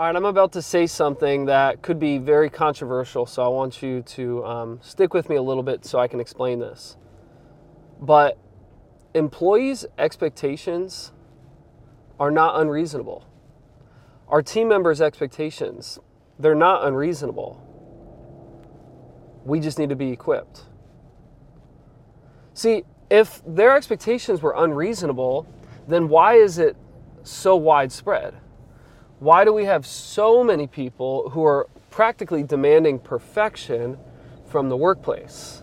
All right, I'm about to say something that could be very controversial, so I want you to um, stick with me a little bit so I can explain this. But employees' expectations are not unreasonable. Our team members' expectations, they're not unreasonable. We just need to be equipped. See, if their expectations were unreasonable, then why is it so widespread? Why do we have so many people who are practically demanding perfection from the workplace?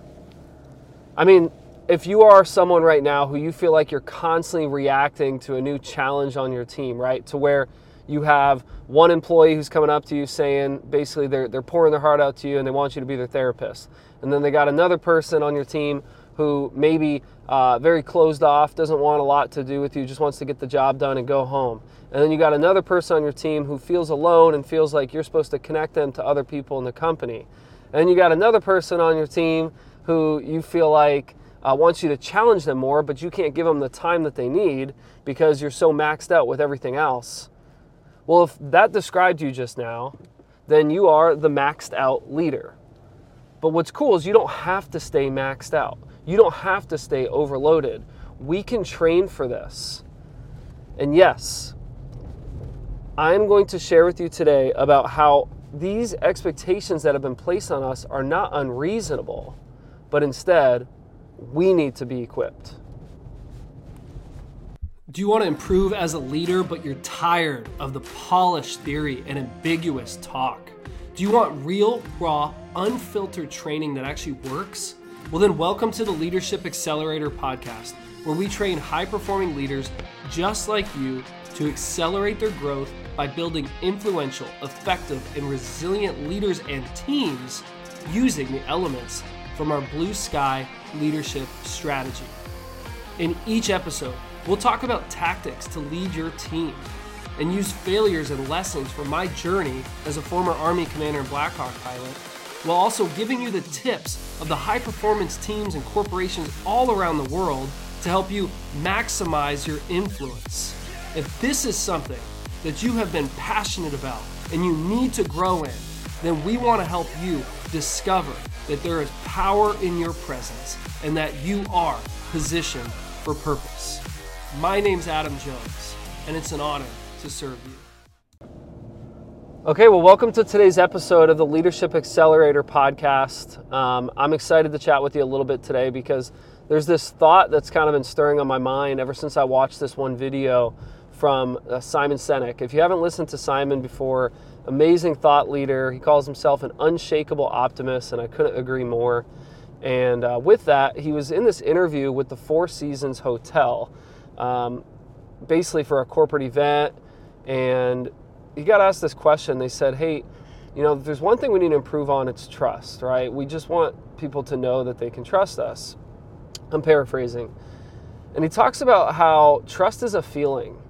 I mean, if you are someone right now who you feel like you're constantly reacting to a new challenge on your team, right? To where you have one employee who's coming up to you saying basically they're, they're pouring their heart out to you and they want you to be their therapist. And then they got another person on your team who maybe uh, very closed off, doesn't want a lot to do with you, just wants to get the job done and go home. And then you got another person on your team who feels alone and feels like you're supposed to connect them to other people in the company. And you got another person on your team who you feel like uh, wants you to challenge them more, but you can't give them the time that they need because you're so maxed out with everything else. Well, if that described you just now, then you are the maxed out leader. But what's cool is you don't have to stay maxed out. You don't have to stay overloaded. We can train for this. And yes, I'm going to share with you today about how these expectations that have been placed on us are not unreasonable, but instead, we need to be equipped. Do you want to improve as a leader, but you're tired of the polished theory and ambiguous talk? Do you want real, raw, unfiltered training that actually works? Well, then, welcome to the Leadership Accelerator podcast, where we train high performing leaders just like you to accelerate their growth by building influential, effective, and resilient leaders and teams using the elements from our Blue Sky leadership strategy. In each episode, we'll talk about tactics to lead your team and use failures and lessons from my journey as a former Army commander and Blackhawk pilot, while also giving you the tips of the high performance teams and corporations all around the world to help you maximize your influence. If this is something that you have been passionate about and you need to grow in, then we want to help you discover that there is power in your presence and that you are positioned for purpose. My name's Adam Jones, and it's an honor to serve you. Okay, well, welcome to today's episode of the Leadership Accelerator podcast. Um, I'm excited to chat with you a little bit today because there's this thought that's kind of been stirring on my mind ever since I watched this one video from uh, Simon Sinek. If you haven't listened to Simon before, amazing thought leader. He calls himself an unshakable optimist, and I couldn't agree more. And uh, with that, he was in this interview with the Four Seasons Hotel, um, basically for a corporate event. And he got asked this question. They said, Hey, you know, there's one thing we need to improve on, it's trust, right? We just want people to know that they can trust us. I'm paraphrasing. And he talks about how trust is a feeling.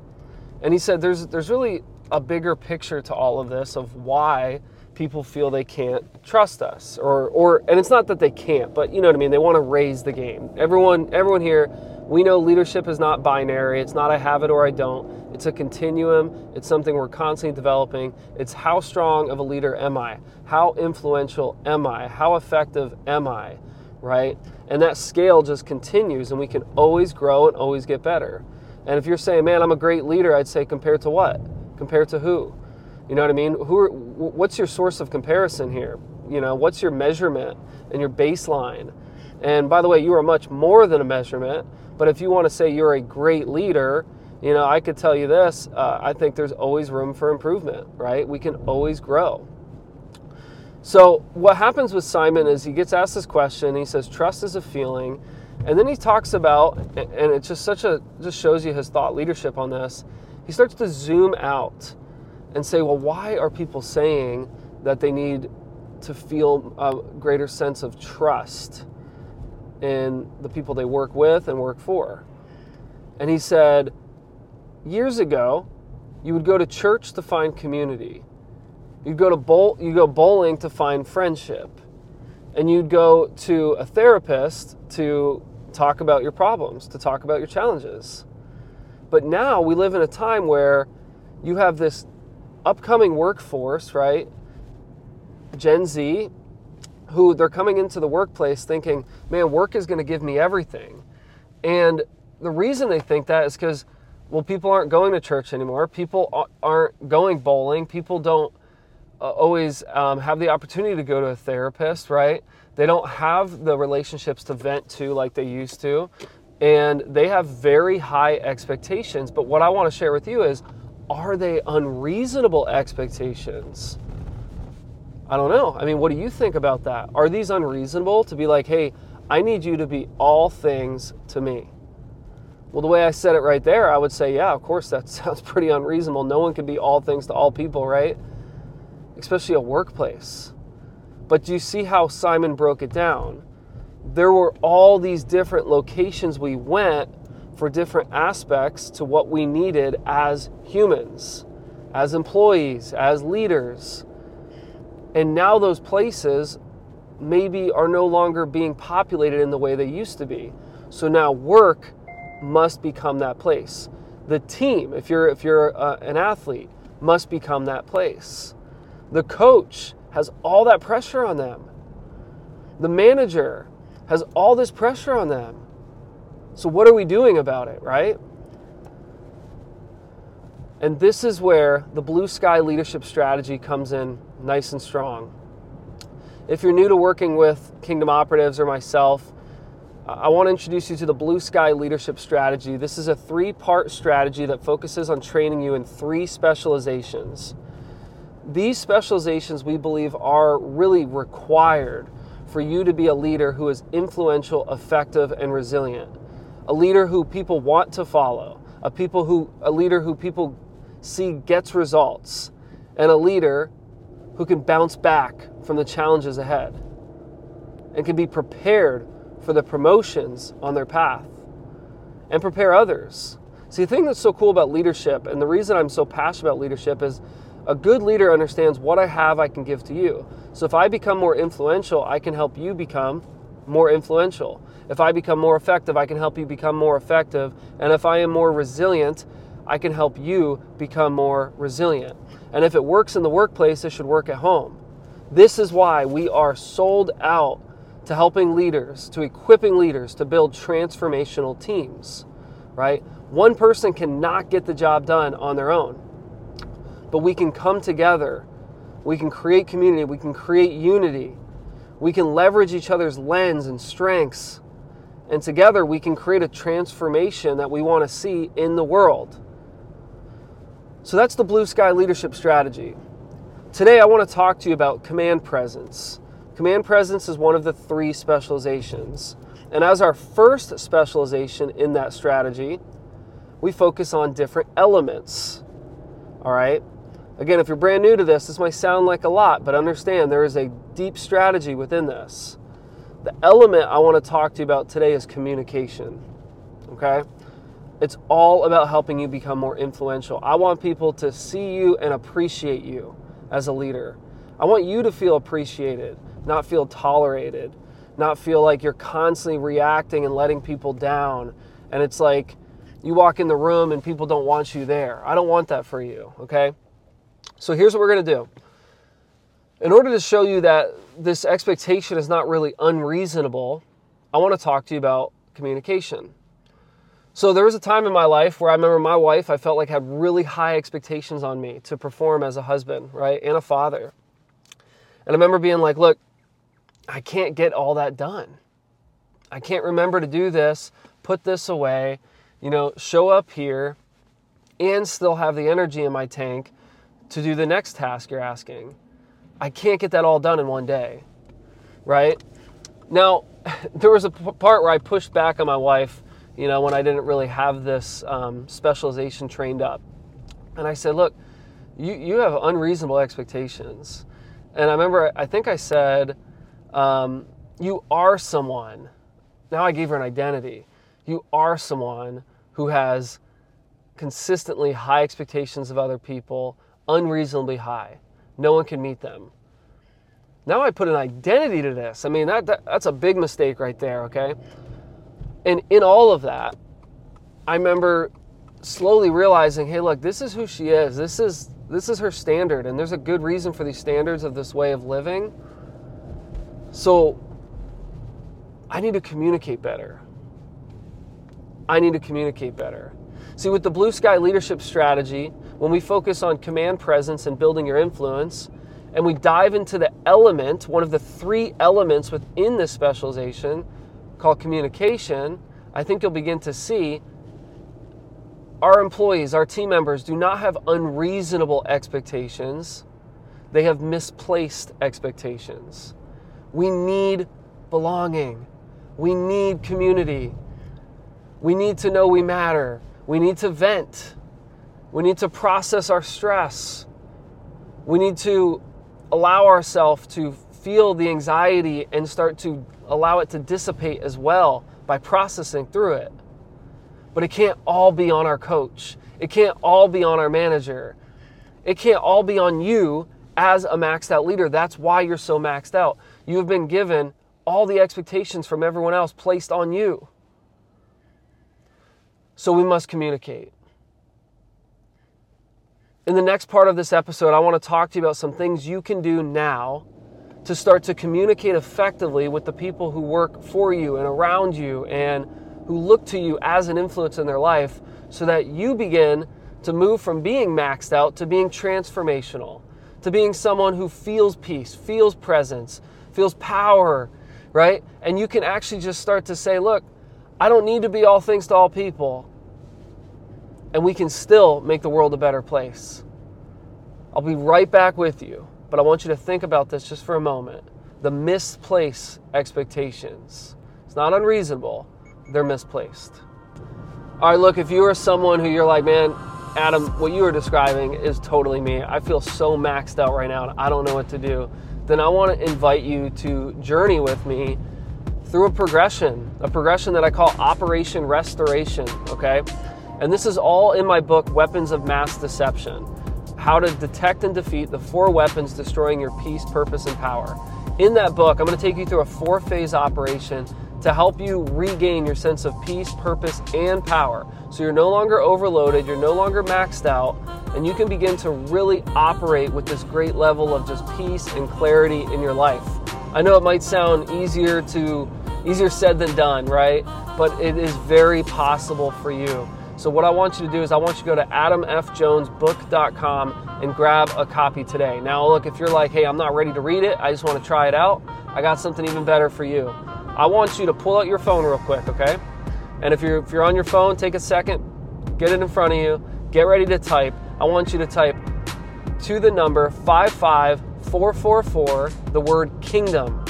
And he said there's there's really a bigger picture to all of this of why people feel they can't trust us or or and it's not that they can't but you know what i mean they want to raise the game everyone everyone here we know leadership is not binary it's not i have it or i don't it's a continuum it's something we're constantly developing it's how strong of a leader am i how influential am i how effective am i right and that scale just continues and we can always grow and always get better and if you're saying man i'm a great leader i'd say compared to what compared to who you know what I mean? Who are, what's your source of comparison here? You know, what's your measurement and your baseline? And by the way, you are much more than a measurement. But if you want to say you're a great leader, you know, I could tell you this uh, I think there's always room for improvement, right? We can always grow. So, what happens with Simon is he gets asked this question, he says, Trust is a feeling. And then he talks about, and it just such a, just shows you his thought leadership on this. He starts to zoom out and say, well, why are people saying that they need to feel a greater sense of trust in the people they work with and work for? And he said, years ago, you would go to church to find community. You'd go to bowl, you go bowling to find friendship. And you'd go to a therapist to talk about your problems, to talk about your challenges. But now we live in a time where you have this upcoming workforce, right? Gen Z, who they're coming into the workplace thinking, man, work is going to give me everything. And the reason they think that is because, well, people aren't going to church anymore. People aren't going bowling. People don't uh, always um, have the opportunity to go to a therapist, right? They don't have the relationships to vent to like they used to. And they have very high expectations. But what I want to share with you is are they unreasonable expectations? I don't know. I mean, what do you think about that? Are these unreasonable to be like, hey, I need you to be all things to me? Well, the way I said it right there, I would say, yeah, of course, that sounds pretty unreasonable. No one can be all things to all people, right? Especially a workplace. But do you see how Simon broke it down? There were all these different locations we went for different aspects to what we needed as humans, as employees, as leaders. And now those places maybe are no longer being populated in the way they used to be. So now work must become that place. The team, if you're if you're uh, an athlete, must become that place. The coach has all that pressure on them. The manager has all this pressure on them. So what are we doing about it, right? And this is where the blue sky leadership strategy comes in nice and strong. If you're new to working with Kingdom Operatives or myself, I want to introduce you to the Blue Sky Leadership Strategy. This is a three part strategy that focuses on training you in three specializations. These specializations, we believe, are really required for you to be a leader who is influential, effective, and resilient. A leader who people want to follow, a people who a leader who people see gets results, and a leader who can bounce back from the challenges ahead and can be prepared for the promotions on their path and prepare others. See, the thing that's so cool about leadership, and the reason I'm so passionate about leadership, is a good leader understands what I have I can give to you. So if I become more influential, I can help you become more influential. If I become more effective, I can help you become more effective. And if I am more resilient, I can help you become more resilient. And if it works in the workplace, it should work at home. This is why we are sold out to helping leaders, to equipping leaders to build transformational teams, right? One person cannot get the job done on their own, but we can come together. We can create community. We can create unity. We can leverage each other's lens and strengths. And together we can create a transformation that we want to see in the world. So that's the blue sky leadership strategy. Today, I want to talk to you about command presence. Command presence is one of the three specializations. And as our first specialization in that strategy, we focus on different elements. All right? Again, if you're brand new to this, this might sound like a lot, but understand there is a deep strategy within this. The element I want to talk to you about today is communication. Okay? It's all about helping you become more influential. I want people to see you and appreciate you as a leader. I want you to feel appreciated, not feel tolerated, not feel like you're constantly reacting and letting people down. And it's like you walk in the room and people don't want you there. I don't want that for you, okay? So here's what we're to do. In order to show you that this expectation is not really unreasonable, I want to talk to you about communication. So there was a time in my life where I remember my wife, I felt like had really high expectations on me to perform as a husband, right? And a father. And I remember being like, look, I can't get all that done. I can't remember to do this, put this away, you know, show up here and still have the energy in my tank to do the next task you're asking. I can't get that all done in one day, right? Now, there was a part where I pushed back on my wife you know, when I didn't really have this um, specialization trained up. And I said, look, you, you have unreasonable expectations. And I remember, I think I said, um, you are someone. Now I gave her an identity. You are someone who has consistently high expectations of other people, unreasonably high. No one can meet them. Now I put an identity to this. I mean, that, that that's a big mistake right there, okay? And in all of that, I remember slowly realizing, hey, look, this is who she is. This is this is her standard and there's a good reason for these standards of this way of living. So I need to communicate better. I need to communicate better. See, with the blue sky leadership strategy, when we focus on command presence and building your influence, and we dive into the element, one of the three elements within this specialization called communication, I think you'll begin to see our employees, our team members do not have unreasonable expectations, they have misplaced expectations. We need belonging, we need community, we need to know we matter, we need to vent, we need to process our stress, we need to allow ourselves to feel the anxiety and start to allow it to dissipate as well by processing through it. But it can't all be on our coach. It can't all be on our manager. It can't all be on you as a maxed out leader. That's why you're so maxed out. You have been given all the expectations from everyone else placed on you. So we must communicate. In the next part of this episode, I want to talk to you about some things you can do now to start to communicate effectively with the people who work for you and around you and who look to you as an influence in their life so that you begin to move from being maxed out to being transformational, to being someone who feels peace, feels presence, feels power, right? And you can actually just start to say, look, I don't need to be all things to all people. And we can still make the world a better place. I'll be right back with you, but I want you to think about this just for a moment. The misplaced expectations. It's not unreasonable, they're misplaced. All right, look, if you are someone who you're like, man, Adam, what you are describing is totally me. I feel so maxed out right now and I don't know what to do. Then I want to invite you to journey with me through a progression, a progression that I call Operation Restoration, okay? And this is all in my book, Weapons of Mass Deception How to Detect and Defeat the Four Weapons Destroying Your Peace, Purpose, and Power. In that book, I'm going to take you through a four phase operation to help you regain your sense of peace, purpose, and power. So you're no longer overloaded, you're no longer maxed out, and you can begin to really operate with this great level of just peace and clarity in your life. I know it might sound easier to easier said than done, right? But it is very possible for you. So what I want you to do is I want you to go to adamfjonesbook.com and grab a copy today. Now look, if you're like, "Hey, I'm not ready to read it. I just want to try it out." I got something even better for you. I want you to pull out your phone real quick, okay? And if you're if you're on your phone, take a second, get it in front of you, get ready to type. I want you to type to the number 55444 the word kingdom,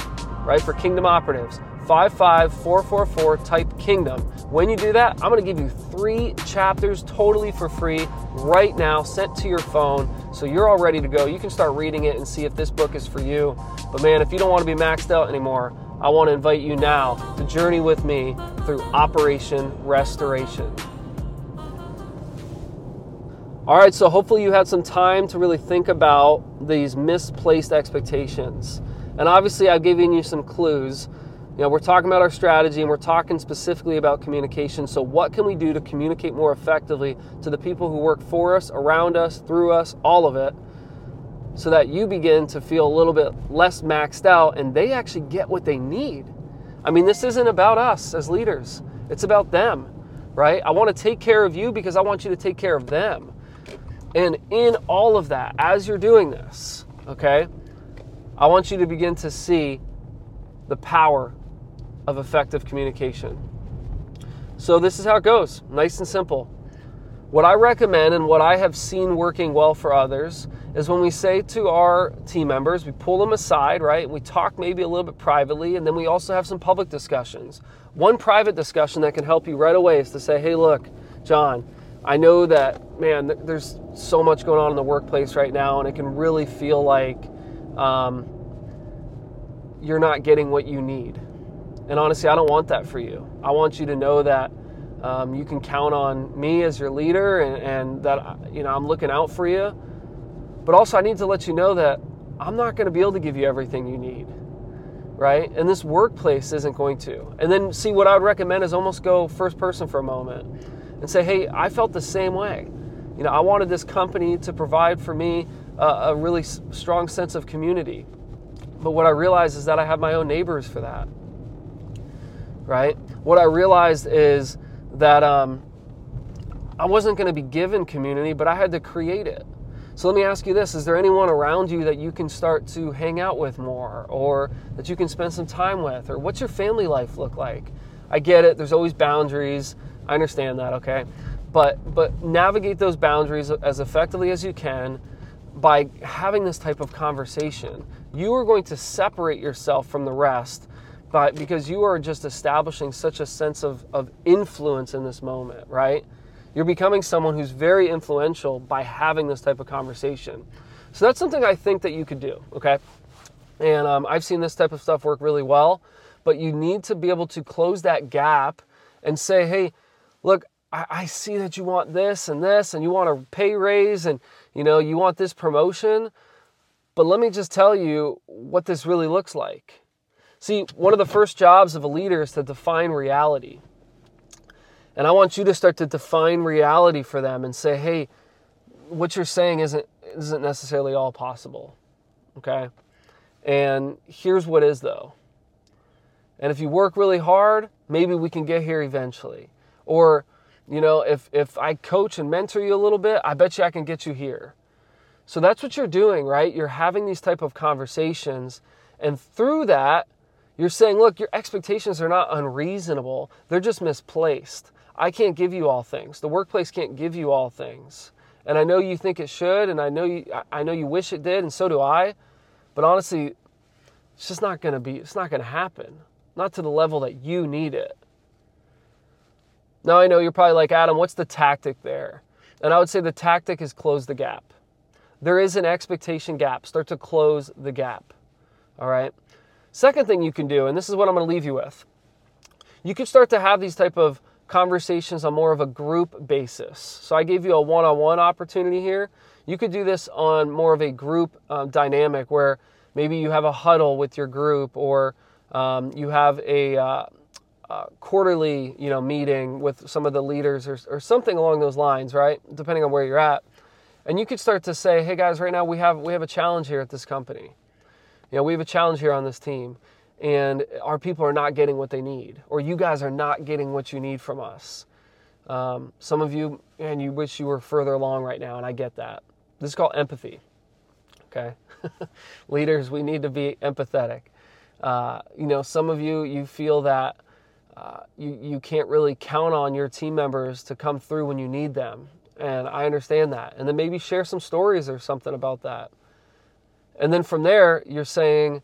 right? For kingdom operatives. 55444 type kingdom. When you do that, I'm to give you 3 chapters totally for free right now sent to your phone so you're all ready to go. You can start reading it and see if this book is for you. But man, if you don't want to be maxed out anymore, I want to invite you now to journey with me through Operation Restoration. All right, so hopefully you had some time to really think about these misplaced expectations. And obviously, I've given you some clues. You know, we're talking about our strategy and we're talking specifically about communication. So, what can we do to communicate more effectively to the people who work for us, around us, through us, all of it? so that you begin to feel a little bit less maxed out and they actually get what they need. I mean, this isn't about us as leaders, it's about them, right? I want to take care of you because I want you to take care of them. And in all of that, as you're doing this, okay, I want you to begin to see the power of effective communication. So, this is how it goes nice and simple. What I recommend and what I have seen working well for others is when we say to our team members, we pull them aside, right? We talk maybe a little bit privately, and then we also have some public discussions. One private discussion that can help you right away is to say, hey, look, John, I know that, man, there's so much going on in the workplace right now, and it can really feel like um, you're not getting what you need. And honestly, I don't want that for you. I want you to know that um, you can count on me as your leader and, and that you know I'm looking out for you. But also I need to let you know that I'm not going to be able to give you everything you need. Right? And this workplace isn't going to. And then see what I would recommend is almost go first person for a moment and say, "Hey, I felt the same way." you know, I wanted this company to provide for me a, a really s- strong sense of community. But what I realized is that I have my own neighbors for that. Right? What I realized is that um, I wasn't going to be given community, but I had to create it. So let me ask you this Is there anyone around you that you can start to hang out with more or that you can spend some time with? Or what's your family life look like? I get it, there's always boundaries. I understand that, okay? But but navigate those boundaries as effectively as you can by having this type of conversation. You are going to separate yourself from the rest by, because you are just establishing such a sense of, of influence in this moment, right? You're becoming someone who's very influential by having this type of conversation. So that's something I think that you could do, okay? And um, I've seen this type of stuff work really well, but you need to be able to close that gap and say, hey, look, I, I see that you want this and this, and you want a pay raise, and you know you want this promotion. But let me just tell you what this really looks like. See, one of the first jobs of a leader is to define reality. And I want you to start to define reality for them and say, hey, what you're saying isn't isn't necessarily all possible. Okay? And here's what is though. And if you work really hard, maybe we can get here eventually. Or, you know, if if I coach and mentor you a little bit, I bet you I can get you here. So that's what you're doing, right? You're having these type of conversations and through that, you're saying, look, your expectations are not unreasonable. They're just misplaced. I can't give you all things. The workplace can't give you all things. And I know you think it should, and I know you I know you wish it did, and so do I. But honestly, it's just not gonna be, it's not gonna happen. Not to the level that you need it. Now I know you're probably like, Adam, what's the tactic there? And I would say the tactic is close the gap. There is an expectation gap. Start to close the gap. All right. Second thing you can do, and this is what I'm going to leave you with, you can start to have these type of conversations on more of a group basis. So I gave you a one-on-one opportunity here. You could do this on more of a group um, dynamic where maybe you have a huddle with your group, or um, you have a uh, uh, quarterly, you know, meeting with some of the leaders, or, or something along those lines, right? Depending on where you're at, and you could start to say, "Hey guys, right now we have we have a challenge here at this company." You know, we have a challenge here on this team, and our people are not getting what they need, or you guys are not getting what you need from us. Um, some of you, and you wish you were further along right now, and I get that. This is called empathy. Okay, leaders, we need to be empathetic. Uh, you know, some of you, you feel that uh, you you can't really count on your team members to come through when you need them, and I understand that. And then maybe share some stories or something about that. And then from there, you're saying,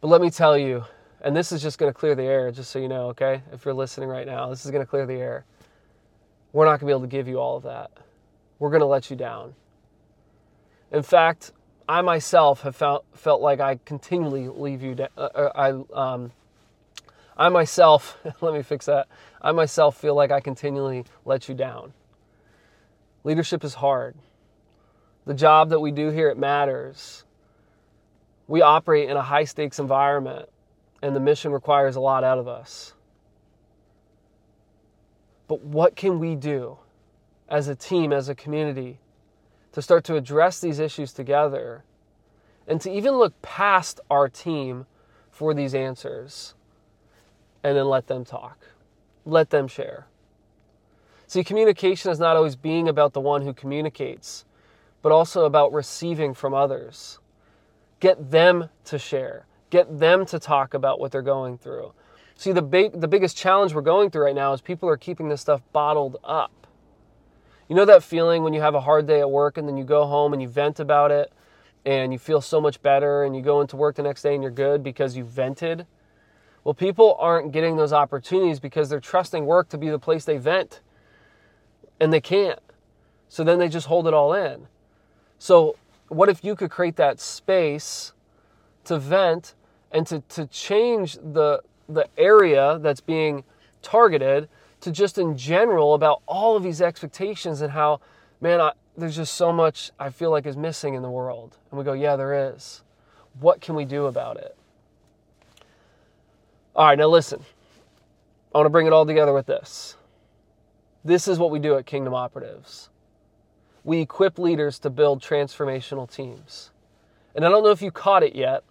but let me tell you, and this is just going to clear the air, just so you know, okay? If you're listening right now, this is going to clear the air. We're not going to be able to give you all of that. We're going to let you down. In fact, I myself have felt, felt like I continually leave you down. Uh, uh, I, um, I myself, let me fix that. I myself feel like I continually let you down. Leadership is hard. The job that we do here, it matters. We operate in a high stakes environment, and the mission requires a lot out of us. But what can we do as a team, as a community, to start to address these issues together and to even look past our team for these answers and then let them talk? Let them share. See, communication is not always being about the one who communicates but also about receiving from others. Get them to share, get them to talk about what they're going through. See, the, big, the biggest challenge we're going through right now is people are keeping this stuff bottled up. You know that feeling when you have a hard day at work and then you go home and you vent about it and you feel so much better and you go into work the next day and you're good because you vented? Well, people aren't getting those opportunities because they're trusting work to be the place they vent and they can't. So then they just hold it all in. So, what if you could create that space to vent and to, to change the, the area that's being targeted to just in general about all of these expectations and how, man, I, there's just so much I feel like is missing in the world. And we go, yeah, there is. What can we do about it? All right, now listen. I want to bring it all together with this. This is what we do at Kingdom Operatives we equip leaders to build transformational teams. And I don't know if you caught it yet,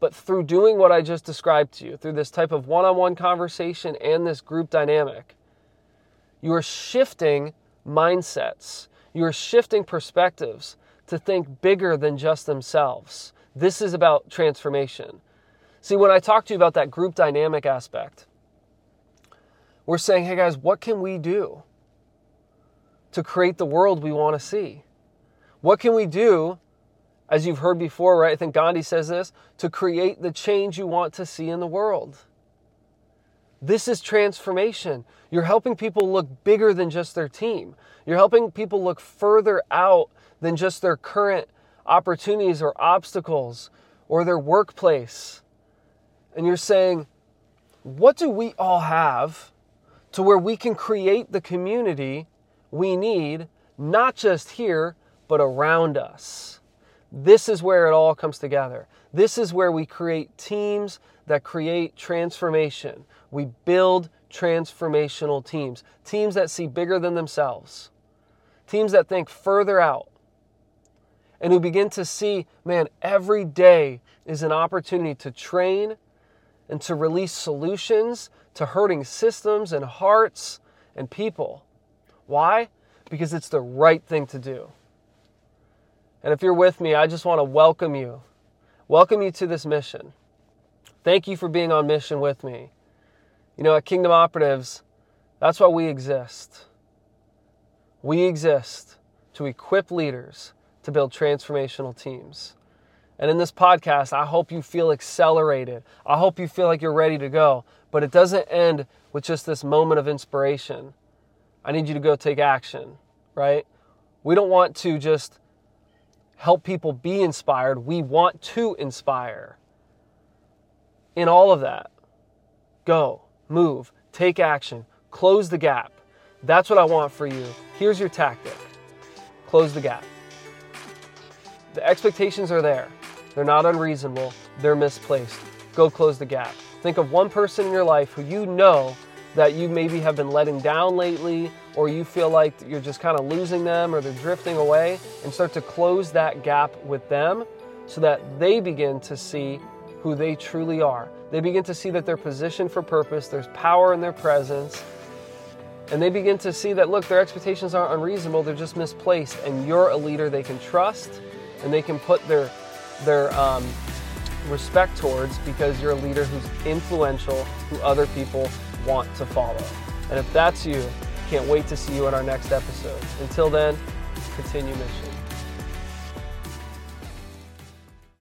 but through doing what I just described to you, through this type of one on one conversation and this group dynamic, you are shifting mindsets. You are shifting perspectives to think bigger than just themselves. This is about transformation. See, when I talk to you about that group dynamic aspect, we're saying, hey guys, what can we do to create the world we want to see? What can we do, as you've heard before, right? I think Gandhi says this, to create the change you want to see in the world. This is transformation. You're helping people look bigger than just their team. You're helping people look further out than just their current opportunities or obstacles or their workplace. And you're saying, what do we all have to where we can create the community we need, not just here, but around us? This is where it all comes together. This is where we create teams that create transformation. We build transformational teams, teams that see bigger than themselves, teams that think further out, and who begin to see, man, every day is an opportunity to train and to release solutions to hurting systems and hearts and people. Why? Because it's the right thing to do. And if you're with me, I just want to welcome you. Welcome you to this mission. Thank you for being on mission with me. You know, at Kingdom Operatives, that's why we exist. We exist to equip leaders to build transformational teams. And in this podcast, I hope you feel accelerated. I hope you feel like you're ready to go. But it doesn't end with just this moment of inspiration. I need you to go take action, right? We don't want to just help people be inspired. We want to inspire. In all of that, go, move, take action, close the gap. That's what I want for you. Here's your tactic close the gap. The expectations are there. They're not unreasonable, they're misplaced. Go close the gap. Think of one person in your life who you know that you maybe have been letting down lately, or you feel like you're just kind of losing them or they're drifting away, and start to close that gap with them so that they begin to see who they truly are. They begin to see that they're positioned for purpose, there's power in their presence, and they begin to see that, look, their expectations aren't unreasonable, they're just misplaced, and you're a leader they can trust and they can put their their um, respect towards because you're a leader who's influential, who other people want to follow. And if that's you, can't wait to see you in our next episode. Until then, continue mission.